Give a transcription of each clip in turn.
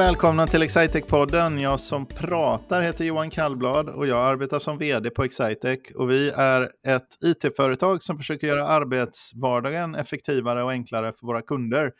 och välkomna till Excitec-podden. Jag som pratar heter Johan Kallblad och jag arbetar som vd på Excitec. Och vi är ett it-företag som försöker göra arbetsvardagen effektivare och enklare för våra kunder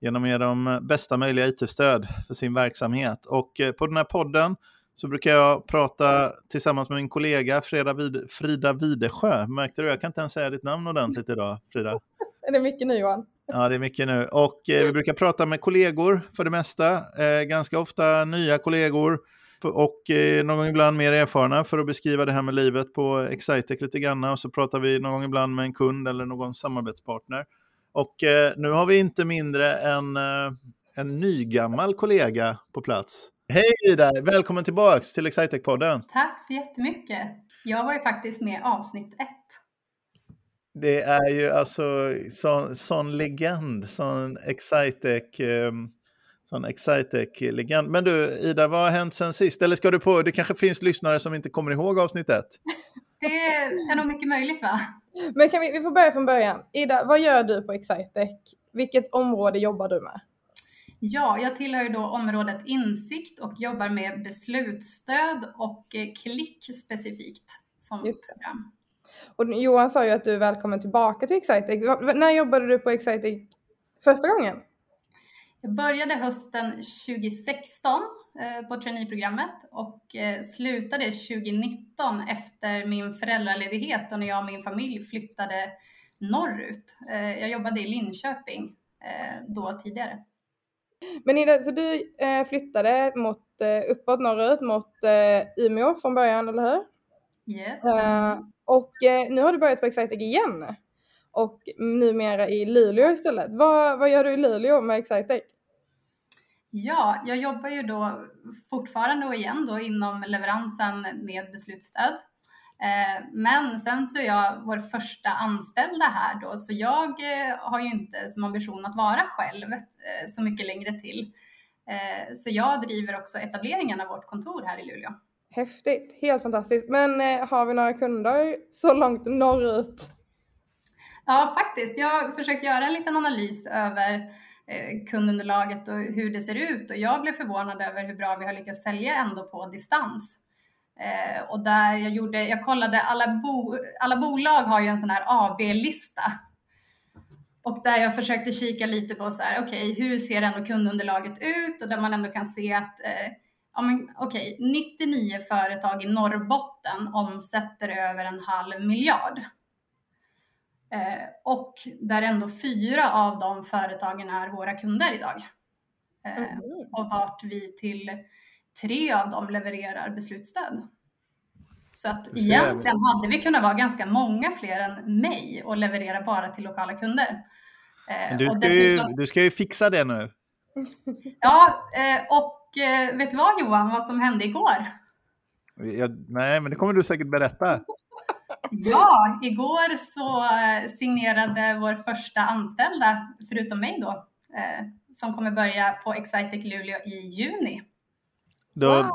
genom att ge dem bästa möjliga it-stöd för sin verksamhet. Och eh, på den här podden så brukar jag prata tillsammans med min kollega Frida, Vid Frida Videsjö. Märkte du? Jag kan inte ens säga ditt namn ordentligt idag, Frida. Är det mycket nu Johan? Ja, det är mycket nu. Och eh, vi brukar prata med kollegor för det mesta. Eh, ganska ofta nya kollegor och eh, någon gång ibland mer erfarna för att beskriva det här med livet på Excitec lite grann. Och så pratar vi någon gång ibland med en kund eller någon samarbetspartner. Och eh, nu har vi inte mindre än eh, en nygammal kollega på plats. Hej Ida! Välkommen tillbaks till Excitec-podden. Tack så jättemycket. Jag var ju faktiskt med avsnitt ett. Det är ju alltså sån, sån legend, sån Excitec, um, sån Excitec-legend. Men du, Ida, vad har hänt sen sist? Eller ska du på, det kanske finns lyssnare som inte kommer ihåg avsnitt ett? Det är nog mycket möjligt va? Men kan vi, vi får börja från början. Ida, vad gör du på Excitec? Vilket område jobbar du med? Ja, jag tillhör ju då området insikt och jobbar med beslutsstöd och klick specifikt som program. Och Johan sa ju att du är välkommen tillbaka till Excitec. När jobbade du på Excitec första gången? Jag började hösten 2016 eh, på traineeprogrammet och eh, slutade 2019 efter min föräldraledighet och när jag och min familj flyttade norrut. Eh, jag jobbade i Linköping då tidigare. Men Ida, så du flyttade mot, uppåt norrut mot Umeå från början, eller hur? Yes. Och eh, nu har du börjat på Excitec igen. Och numera i Luleå istället. Vad, vad gör du i Luleå med Excitec? Ja, jag jobbar ju då fortfarande och igen då inom leveransen med beslutsstöd. Eh, men sen så är jag vår första anställda här då, så jag eh, har ju inte som ambition att vara själv eh, så mycket längre till. Så jag driver också etableringen av vårt kontor här i Luleå. Häftigt, helt fantastiskt. Men eh, har vi några kunder så långt norrut? Ja, faktiskt. Jag har försökt göra en liten analys över eh, kundunderlaget och hur det ser ut och jag blev förvånad över hur bra vi har lyckats sälja ändå på distans. Eh, och där jag gjorde, jag kollade alla, bo, alla bolag har ju en sån här AB-lista och där jag försökte kika lite på så här, okej, okay, hur ser ändå kundunderlaget ut och där man ändå kan se att eh, ja, men, okej, 99 företag i Norrbotten omsätter över en halv miljard. Eh, och där ändå fyra av de företagen är våra kunder idag. Eh. Och vart vi till tre av dem levererar beslutsstöd. Så att egentligen hade vi kunnat vara ganska många fler än mig och leverera bara till lokala kunder. Eh, du, ska dessutom... ju, du ska ju fixa det nu. Ja, eh, och eh, vet du vad Johan, vad som hände igår? Jag, nej, men det kommer du säkert berätta. ja, igår så eh, signerade vår första anställda, förutom mig då, eh, som kommer börja på Excitec Luleå i juni. Då wow.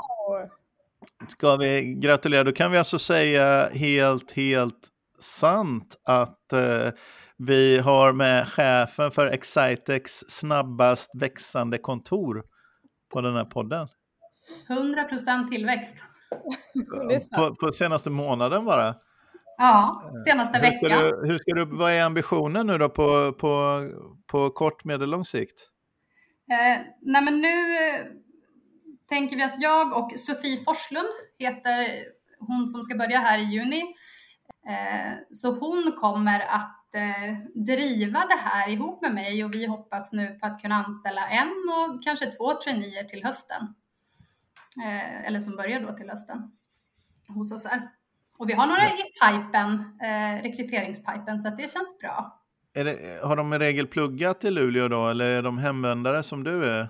ska vi gratulera. Då kan vi alltså säga helt, helt sant att eh, vi har med chefen för Excitecs snabbast växande kontor på den här podden. 100% tillväxt. på, på senaste månaden bara? Ja, senaste hur veckan. Du, hur ska du, vad är ambitionen nu då på, på, på kort, medellång sikt? Eh, nej men nu eh, tänker vi att jag och Sofie Forslund heter hon som ska börja här i juni. Eh, så hon kommer att eh, driva det här ihop med mig och vi hoppas nu på att kunna anställa en och kanske två traineer till hösten. Eh, eller som börjar då till hösten hos oss här. Och vi har några i pipen, eh, rekryteringspipen, så att det känns bra. Det, har de i regel pluggat i Luleå då, eller är de hemvändare som du är?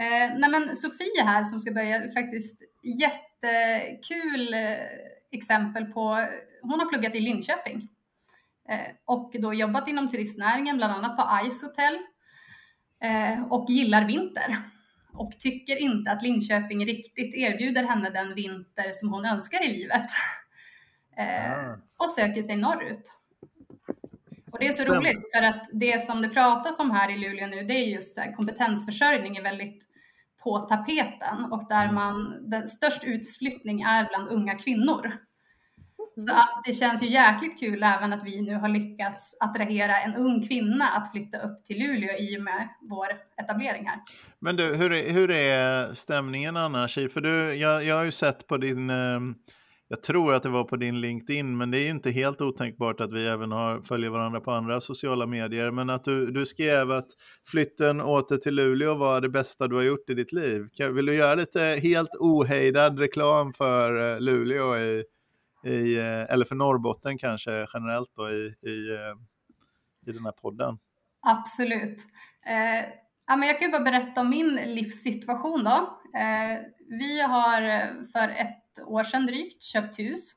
Eh, nej men Sofie här som ska börja, faktiskt jättekul eh, exempel på, hon har pluggat i Linköping Eh, och då jobbat inom turistnäringen, bland annat på Ice Hotel eh, och gillar vinter och tycker inte att Linköping riktigt erbjuder henne den vinter som hon önskar i livet. Eh, ah. Och söker sig norrut. Och det är så roligt för att det som det pratas om här i Luleå nu, det är just kompetensförsörjning är väldigt på tapeten och där Mm. man, den störst utflyttning är bland unga kvinnor. Så att det känns ju jäkligt kul även att vi nu har lyckats attrahera en ung kvinna att flytta upp till Luleå i och med vår etablering här. Men du, hur är, hur är stämningen annars? För du, jag, jag har ju sett på din, eh, jag tror att det var på din LinkedIn, men det är ju inte helt otänkbart att vi även har, följer varandra på andra sociala medier. Men att du, du skrev att flytten åter till Luleå var det bästa du har gjort i ditt liv. Vill du göra lite helt ohejdad reklam för eh, Luleå i, i, eh, eller för Norrbotten kanske generellt då i, i, eh, i den här podden? Absolut. Eh, ja, men jag kan ju bara berätta om min livssituation då. Eh, vi har för ett år sedan drygt köpt hus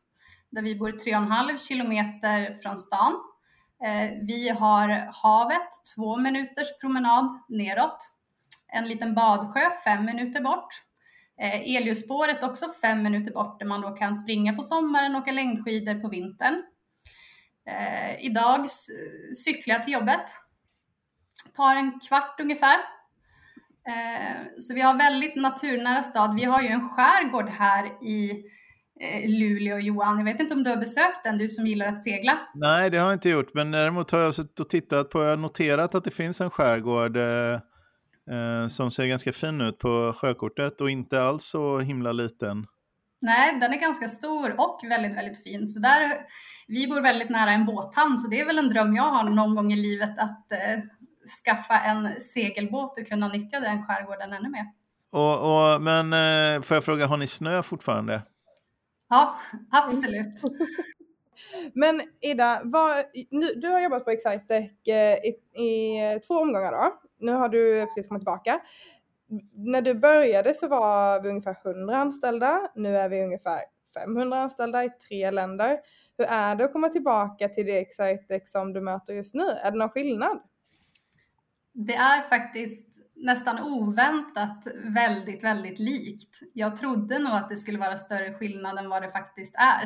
där vi bor 3,5 kilometer från stan. Eh, vi har havet, två minuters promenad neråt. En liten badsjö fem minuter bort. Eh, Eliusspåret också fem minuter bort där man då kan springa på sommaren och åka längdskidor på vintern. Eh, idag cyklar jag till jobbet. Tar en kvart ungefär. Eh, så vi har väldigt naturnära stad. Vi har ju en skärgård här i eh, Luleå, Johan. Jag vet inte om du har besökt den, du som gillar att segla. Nej, det har jag inte gjort, men däremot har jag suttit och tittat på, jag har noterat att det finns en skärgård eh, eh, som ser ganska fin ut på sjökortet och inte alls så himla liten. Nej, den är ganska stor och väldigt, väldigt fin. Så där, vi bor väldigt nära en båthamn, så det är väl en dröm jag har någon gång i livet att eh, skaffa en segelbåt och kunna nyttja den skärgården ännu mer. Och, och, men eh, får jag fråga, har ni snö fortfarande? Ja, absolut. Men Ida, vad, nu, du har jobbat på Excitec eh, i, i två omgångar då. Nu har du precis kommit tillbaka. När du började så var vi ungefär 100 anställda. Nu är vi ungefär 500 anställda i tre länder. Hur är det att komma tillbaka till det Excitex som du möter just nu? Är det någon skillnad? Det är faktiskt nästan oväntat väldigt, väldigt likt. Jag trodde nog att det skulle vara större skillnad än vad det faktiskt är.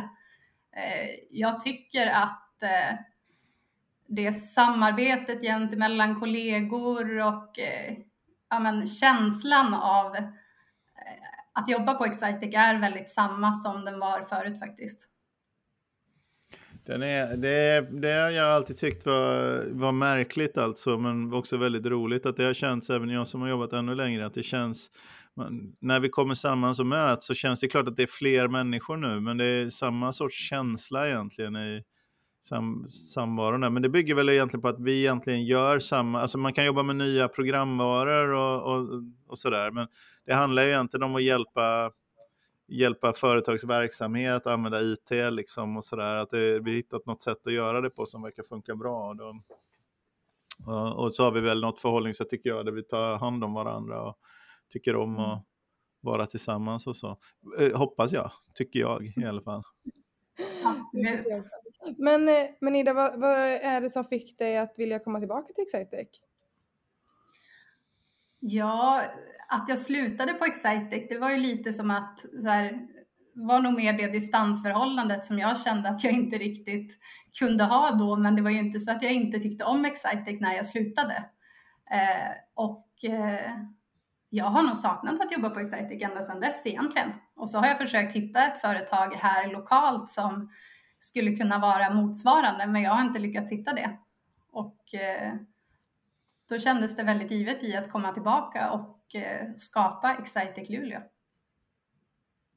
Eh, jag tycker att eh, det samarbetet gentemellan kollegor och eh, ja, men känslan av eh, att jobba på Excitec är väldigt samma som den var förut faktiskt. Den är, det, det har jag alltid tyckt var, var märkligt alltså, men också väldigt roligt att det har känts, även jag som har jobbat ännu längre, att det känns, man, när vi kommer samman och möts så känns det klart att det är fler människor nu, men det är samma sorts känsla egentligen i sam, samvaron där. Men det bygger väl egentligen på att vi egentligen gör samma, alltså man kan jobba med nya programvaror och, och, och sådär, men det handlar ju egentligen om att hjälpa hjälpa företags verksamhet, använda IT liksom och sådär. Att det, vi hittat något sätt att göra det på som verkar funka bra. Och, då, och, och så har vi väl något förhållningssätt tycker jag, där vi tar hand om varandra och tycker om att vara tillsammans och så. Eh, hoppas jag, tycker jag i alla fall. Absolut. Men, eh, men Ida, vad, vad är det som fick dig att vilja komma tillbaka till Excitec? Ja, att jag slutade på Excitec, det var ju lite som att så här, var nog mer det distansförhållandet som jag kände att jag inte riktigt kunde ha då, men det var ju inte så att jag inte tyckte om Excitec när jag slutade. Eh, och eh, jag har nog saknat att jobba på Excitec ända sedan dess egentligen. Och så har jag försökt hitta ett företag här lokalt som skulle kunna vara motsvarande, men jag har inte lyckats hitta det. Och eh, då kändes det väldigt givet i att komma tillbaka och eh, skapa Excitec Luleå.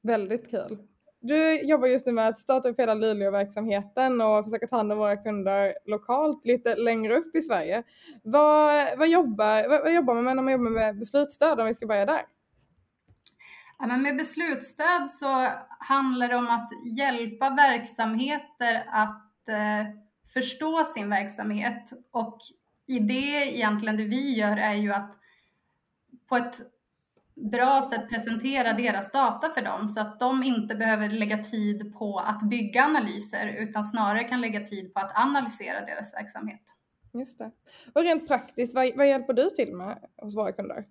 Väldigt kul. Du jobbar just nu med att starta upp hela Luleå-verksamheten och försöka ta hand om våra kunder lokalt lite längre upp i Sverige. Vad, vad, jobbar, vad, vad jobbar man med när man jobbar med beslutsstöd om vi ska börja där? Ja, men med beslutsstöd så handlar det om att hjälpa verksamheter att eh, förstå sin verksamhet och i det egentligen det vi gör är ju att på ett bra sätt presentera deras data för dem så att de inte behöver lägga tid på att bygga analyser utan snarare kan lägga tid på att analysera deras verksamhet. Just det. Och rent praktiskt, vad, vad hjälper du till med hos våra kunder?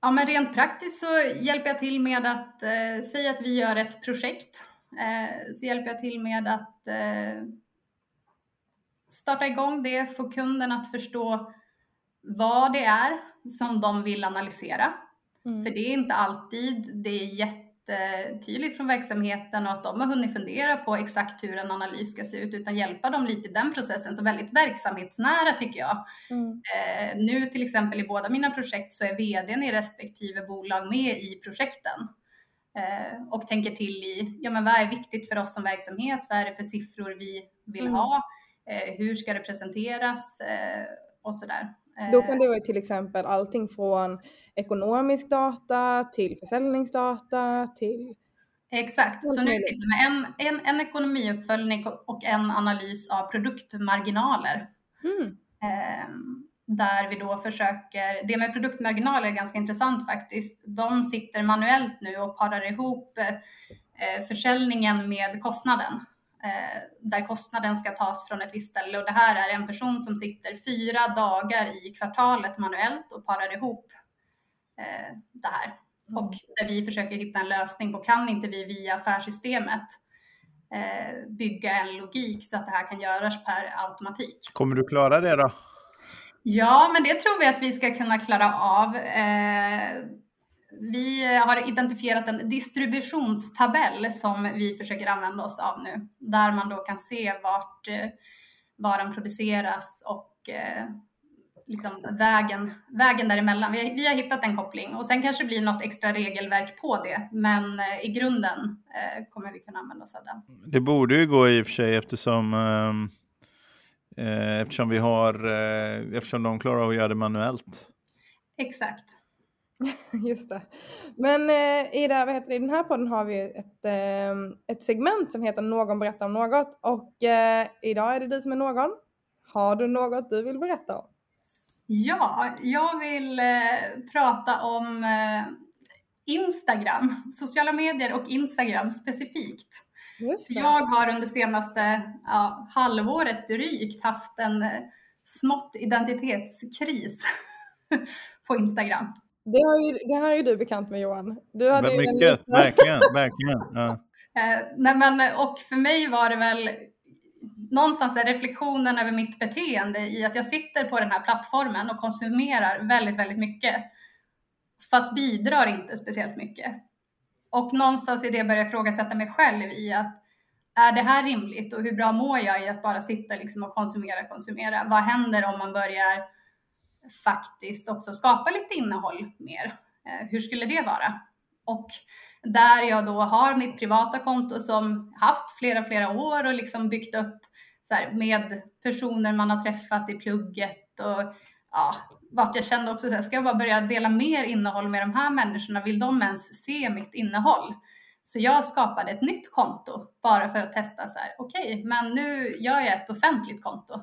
Ja, men rent praktiskt så hjälper jag till med att eh, säga att vi gör ett projekt. Eh, så hjälper jag till med att eh, starta igång det, få kunden att förstå vad det är som de vill analysera. Mm. För det är inte alltid det är jättetydligt från verksamheten och att de har hunnit fundera på exakt hur en analys ska se ut, utan hjälpa dem lite i den processen. Så väldigt verksamhetsnära tycker jag. Mm. Eh, nu till exempel i båda mina projekt så är vdn i respektive bolag med i projekten eh, och tänker till i, ja men vad är viktigt för oss som verksamhet? Vad är det för siffror vi vill Mm. ha? Eh, hur ska det presenteras? Och sådär. Eh, Då kan det vara till exempel allting från ekonomisk data till försäljningsdata till... Exakt, så nu sitter vi med en, en, en ekonomiuppföljning och en analys av produktmarginaler. Mm. Eh, där vi då försöker, det med produktmarginaler är ganska intressant faktiskt. De sitter manuellt nu och parar ihop eh, försäljningen med kostnaden. Eh, där kostnaden ska tas från ett visst ställe och det här är en person som sitter fyra dagar i kvartalet manuellt och parar ihop eh, det här. Och där vi försöker hitta en lösning på, kan inte vi via affärssystemet eh, bygga en logik så att det här kan göras per automatik? Kommer du klara det då? Ja, men det tror vi att vi ska kunna klara av. Vi har identifierat en distributionstabell som vi försöker använda oss av nu, där man då kan se vart eh, varan produceras och eh, liksom vägen, vägen däremellan. Vi har, vi har hittat en koppling och sen kanske det blir något extra regelverk på det, men eh, i grunden kommer vi kunna använda oss av den. Det borde ju gå i och för sig eftersom, ehm, eh, eftersom vi har, eftersom de klarar av att göra det manuellt. Exakt. Just det. Men eh, Ida, vad heter det? i den här podden har vi ett, eh, ett segment som heter Någon berättar om något och eh, idag är det du som är någon. Har du något du vill berätta om? Ja, jag vill eh, prata om eh, Instagram, sociala medier och Instagram specifikt. Det. Jag har under senaste ja, halvåret drygt haft en eh, smått identitetskris på Instagram. Det, har ju, det här är ju du bekant med Johan. Du hade ju Mycket, liten- verkligen, verkligen. Ja. Eh, nej men, och för mig var det väl någonstans är reflektionen över mitt beteende i att jag sitter på den här plattformen och konsumerar väldigt, väldigt mycket. Fast bidrar inte speciellt mycket. Och någonstans i det börjar jag ifrågasätta mig själv i att är det här rimligt och hur bra mår jag i att bara sitta liksom och konsumera, konsumera? Vad händer om man börjar faktiskt också skapa lite innehåll mer? Eh, hur skulle det vara? Och där jag då har mitt privata konto som haft flera, flera år och liksom byggt upp så här, med personer man har träffat i plugget och ja, vart jag kände också så här, ska jag bara börja dela mer innehåll med de här människorna? Vill de ens se mitt innehåll? Så jag skapade ett nytt konto bara för att testa så här, okej, okay, men nu gör jag ett offentligt konto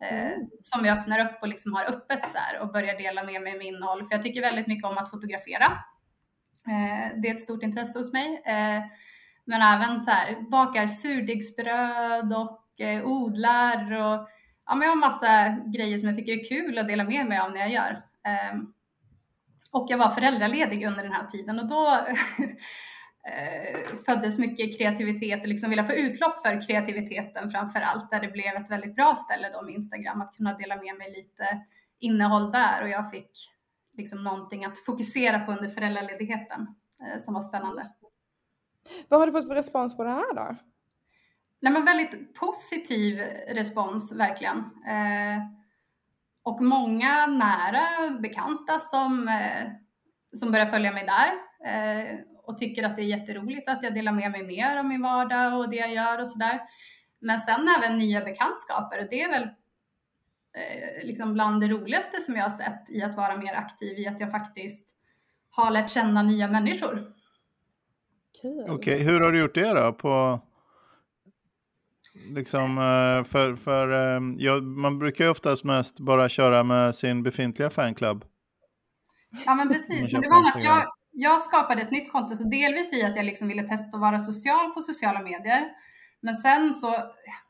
eh, som jag öppnar upp och liksom har öppet så här och börjar dela med mig med innehåll. För jag tycker väldigt mycket om att fotografera. Eh, det är ett stort intresse hos mig. Eh, men även så här, bakar surdegsbröd och eh, odlar och ja, men jag har massa grejer som jag tycker är kul att dela med mig av när jag gör. Ehm, och jag var föräldraledig under den här tiden och då eh, föddes mycket kreativitet och liksom vilja få utlopp för kreativiteten framför allt, där det blev ett väldigt bra ställe då med Instagram, att kunna dela med mig lite innehåll där och jag fick liksom någonting att fokusera på under föräldraledigheten eh, som var spännande. Vad har du fått för respons på det här då? Nej, men väldigt positiv respons, verkligen. Eh, och många nära bekanta som, eh, som börjar följa mig där eh, och tycker att det är jätteroligt att jag delar med mig mer om min vardag och det jag gör och sådär. Men sen även nya bekantskaper och det är väl eh, liksom bland det roligaste som jag har sett i att vara mer aktiv i att jag faktiskt har lärt känna nya människor. Okej, okay, hur har du gjort det då? På, liksom, eh, för, för, eh, ja, man brukar ju oftast mest bara köra med sin befintliga fanclub. Ja men precis, men det var att jag, jag skapade ett nytt konto, så delvis i att jag liksom ville testa att vara social på sociala medier. Men sen så,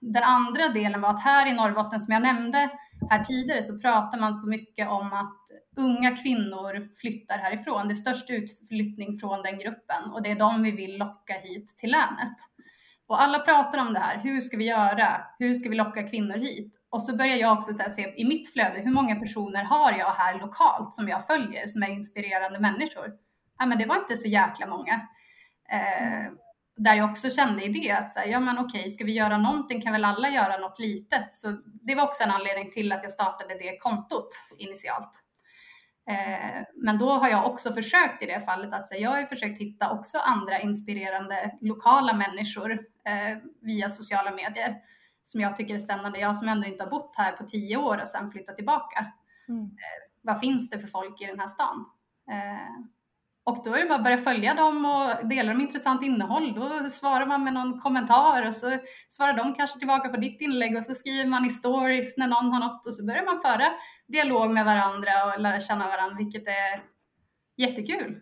den andra delen var att här i Norrbotten, som jag nämnde här tidigare, så pratar man så mycket om att unga kvinnor flyttar härifrån. Det är störst utflyttning från den gruppen och det är de vi vill locka hit till länet. Och alla pratar om det här. Hur ska vi göra? Hur ska vi locka kvinnor hit? och så börjar jag också se i mitt flöde, hur många personer har jag här lokalt som jag följer som är inspirerande människor? Ja, men det var inte så jäkla många. Eh, där jag också kände i det att så här, ja men okej, ska vi göra någonting kan väl alla göra något litet. Så det var också en anledning till att jag startade det kontot initialt. Eh, men då har jag också försökt i det fallet att så här, jag har försökt hitta också andra inspirerande lokala människor eh, via sociala medier som jag tycker är spännande. Jag som ändå inte har bott här på tio år och sen flyttat tillbaka. Mm. Eh, vad finns det för folk i den här stan? Och då är det bara att börja följa dem och dela de intressant innehåll. Då svarar man med någon kommentar och så svarar de kanske tillbaka på ditt inlägg och så skriver man i stories när någon har något och så börjar man föra dialog med varandra och lära känna varandra, vilket är jättekul.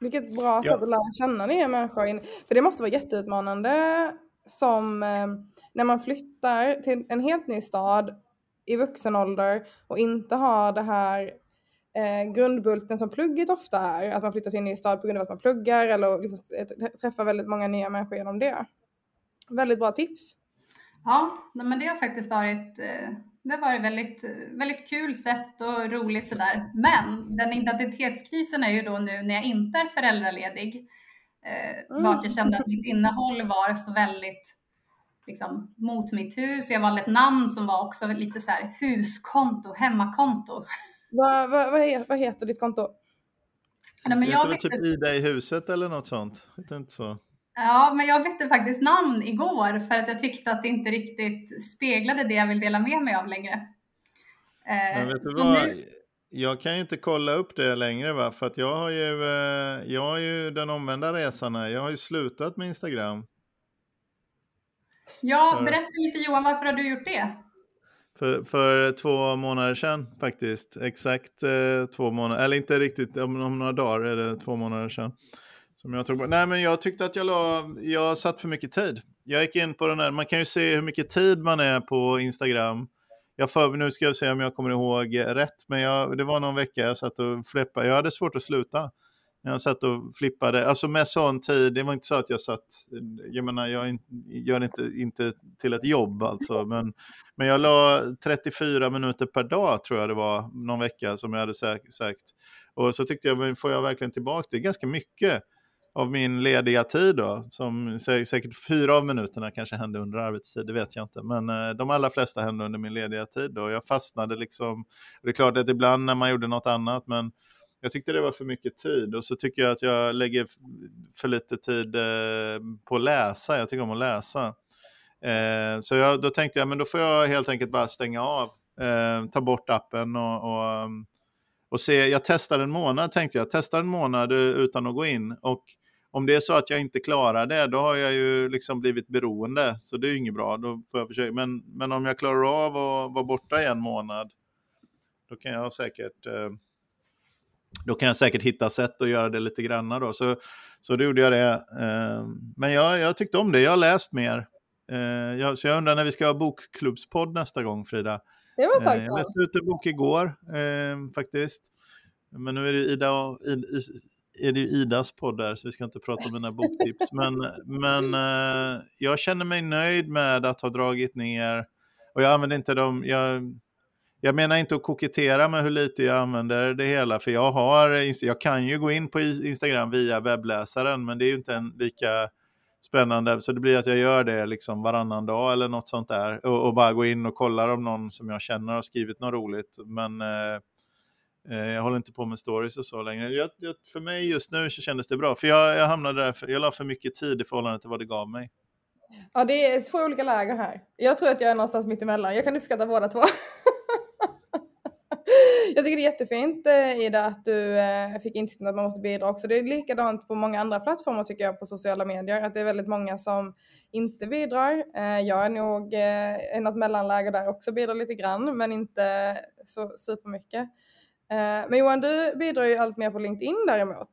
Vilket bra sätt att lära känna nya människor. För det måste vara jätteutmanande som eh, när man flyttar till en helt ny stad i vuxen ålder och inte har det här eh, grundbulten som plugget ofta är, att man flyttar till en ny stad på grund av att man pluggar eller liksom träffar väldigt många nya människor genom det. Väldigt bra tips. Ja, men det har faktiskt varit eh, det har varit väldigt, väldigt kul sätt och roligt sådär. Men den identitetskrisen är ju då nu när jag inte är föräldraledig. Eh, mm. Vart jag kände att mitt innehåll var så väldigt liksom, mot mitt hus. Jag valde ett namn som var också lite så här huskonto, hemmakonto. Vad, vad, vad, vad heter ditt konto? Nej, men jag bytte... typ Ida i huset eller något sånt? Heter inte så? Ja, men jag bytte faktiskt namn igår för att jag tyckte att det inte riktigt speglade det jag vill dela med mig av längre. Eh, men vet du vad? Nu... Jag kan ju inte kolla upp det längre va, för att jag har ju, eh, jag har ju den omvända resan här. Jag har ju slutat med Instagram. Ja, berätta lite Johan, varför har du gjort det? För, för två månader sedan faktiskt. Exakt eh, två månader, eller inte riktigt, om, om, några dagar är det två månader sedan. Som jag tog Nej men jag tyckte att jag la, jag satt för mycket tid. Jag gick in på den här, man kan ju se hur mycket tid man är på Instagram. Jag för, nu ska jag se om jag kommer ihåg rätt, men jag, det var någon vecka jag satt och flippade. Jag hade svårt att sluta när jag satt och flippade, alltså med sån tid, det var inte så att jag satt, jag menar jag gör det inte, inte till ett jobb alltså, men, men jag la 34 minuter per dag tror jag det var någon vecka som jag hade sagt. Och så tyckte jag, men får jag verkligen tillbaka det? Ganska mycket av min lediga tid då, som säkert fyra av minuterna kanske hände under arbetstid, det vet jag inte, men eh, de allra flesta hände under min lediga tid då. Jag fastnade liksom, det är klart att ibland när man gjorde något annat, men jag tyckte det var för mycket tid och så tycker jag att jag lägger för lite tid eh, på att läsa. Jag tycker om att läsa. Eh, så jag, då tänkte jag, men då får jag helt enkelt bara stänga av, eh, ta bort appen och, och, och se. Jag testar en månad tänkte jag, testar en månad utan att gå in. Och om det är så att jag inte klarar det, då har jag ju liksom blivit beroende. Så det är ju inget bra. Då får jag försöka. Men, men om jag klarar av att vara borta i en månad, då kan jag säkert eh, då kan jag säkert hitta sätt att göra det lite granna då. Så, så då gjorde jag det. Eh, men jag, jag tyckte om det, jag har läst mer. Eh, jag, så jag undrar när vi ska ha bokklubbspodd nästa gång Frida. Det var tag eh, Jag läste ut en bok igår faktiskt. Men nu är det Ida och, är det Idas podd där, så vi ska inte prata om mina boktips. Men, men jag känner mig nöjd med att ha dragit ner, och jag använder inte dem, jag, jag menar inte att kokettera med hur lite jag använder det hela, för jag, har, jag kan ju gå in på Instagram via webbläsaren, men det är ju inte en lika spännande, så det blir att jag gör det liksom varannan dag eller något sånt där, och, och bara går in och kollar om någon som jag känner har skrivit något roligt, men eh, eh, jag håller inte på med stories och så längre. Jag, jag, för mig just nu så kändes det bra, för jag, jag hamnade där, för, jag la för mycket tid i förhållande till vad det gav mig. Ja, det är två olika läger här. Jag tror att jag är någonstans mitt emellan. Jag kan uppskatta båda två. jag tycker det är jättefint eh, Ida att du eh, fick insikten att man måste bidra också. Det är likadant på många andra plattformar tycker jag på sociala medier. Att det är väldigt många som inte bidrar. Eh, jag är nog i något mellanläge där också, bidrar lite grann men inte så supermycket. Men Johan, du bidrar ju allt mer på LinkedIn däremot.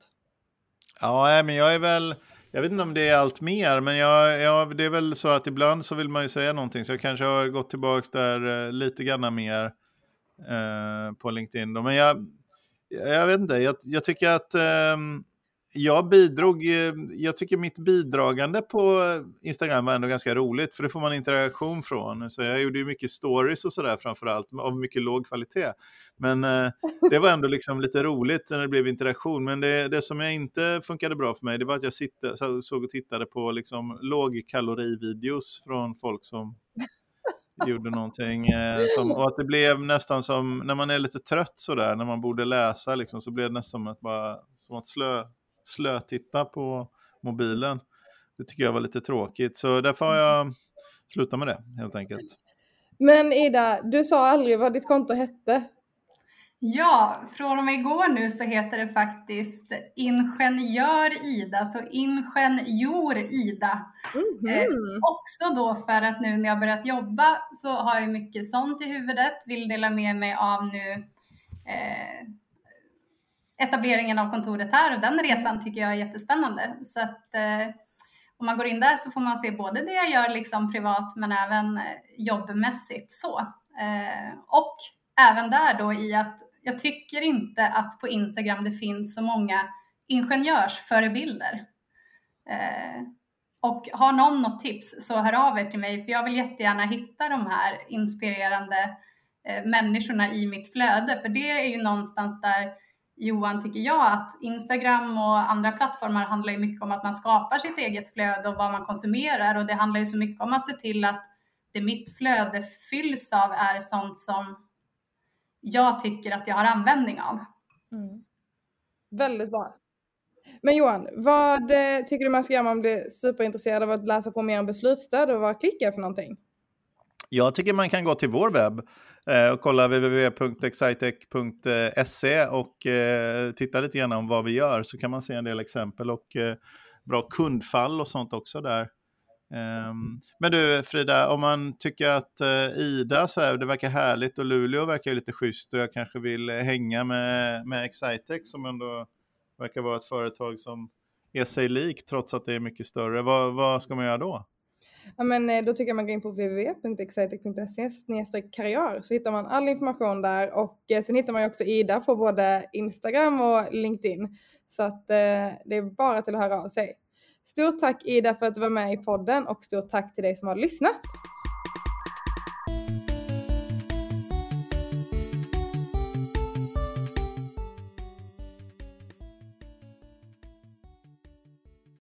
Ja, men jag är väl... Jag vet inte om det är allt mer, men jag, jag, det är väl så att ibland så vill man ju säga någonting, så jag kanske har gått tillbaka där lite grann mer. Eh, på LinkedIn. Då. Men jag, jag vet inte, jag, jag tycker att eh, jag bidrog, eh, jag tycker mitt bidragande på Instagram var ändå ganska roligt, för det får man interaktion från. Så jag gjorde ju mycket stories och sådär framförallt, av mycket låg kvalitet. Men eh, det var ändå liksom lite roligt när det blev interaktion. Men det, det som jag inte funkade bra för mig, det var att jag sitta, såg och tittade på liksom lågkalorivideos från folk som gjorde någonting. Eh, som, och att det blev nästan som, när man är lite trött sådär, när man borde läsa, liksom, så blev det nästan som att, bara, som att slö, slötitta på mobilen. Det tycker jag var lite tråkigt, så därför har jag slutat med det helt enkelt. Men Ida, du sa aldrig vad ditt konto hette. Ja, från och med igår nu så heter det faktiskt Ingenjör Ida, så Ingenjor Ida. Mm -hmm. eh, också då för att nu när jag börjat jobba så har jag mycket sånt i huvudet, vill dela med mig av nu eh, etableringen av kontoret här och den resan tycker jag är jättespännande. Så att eh, om man går in där så får man se både det jag gör liksom privat men även eh, jobbmässigt så. Eh, och även där då i att jag tycker inte att på Instagram det finns så många ingenjörsförebilder. Eh, och har någon något tips så hör av er till mig för jag vill jättegärna hitta de här inspirerande eh, människorna i mitt flöde för det är ju någonstans där Johan tycker jag att Instagram och andra plattformar handlar ju mycket om att man skapar sitt eget flöde och vad man konsumerar och det handlar ju så mycket om att se till att det mitt flöde fylls av är sånt som jag tycker att jag har användning av. Mm. Väldigt bra. Men Johan, vad eh, tycker du man ska göra om man blir superintresserad av att läsa på mer om beslutsstöd och vad klickar för någonting? Jag tycker man kan gå till vår webb eh, och kolla www.excitec.se och eh, titta lite grann om vad vi gör så kan man se en del exempel och bra kundfall och sånt också där. Um, men du Frida, om man tycker att uh, Ida så här, det verkar härligt och Luleå verkar lite schysst och jag kanske vill eh, hänga med, med Excitec som ändå verkar vara ett företag som är sig lik trots att det är mycket större. Vad, vad ska man göra då? Ja, men eh, då tycker jag man går in på www.excitec.se karriär så hittar man all information där och eh, sen hittar man ju också Ida på både Instagram och LinkedIn. Så att eh, det är bara till att höra av sig. Stort tack Ida för att du var med i podden och stort tack till dig som har lyssnat.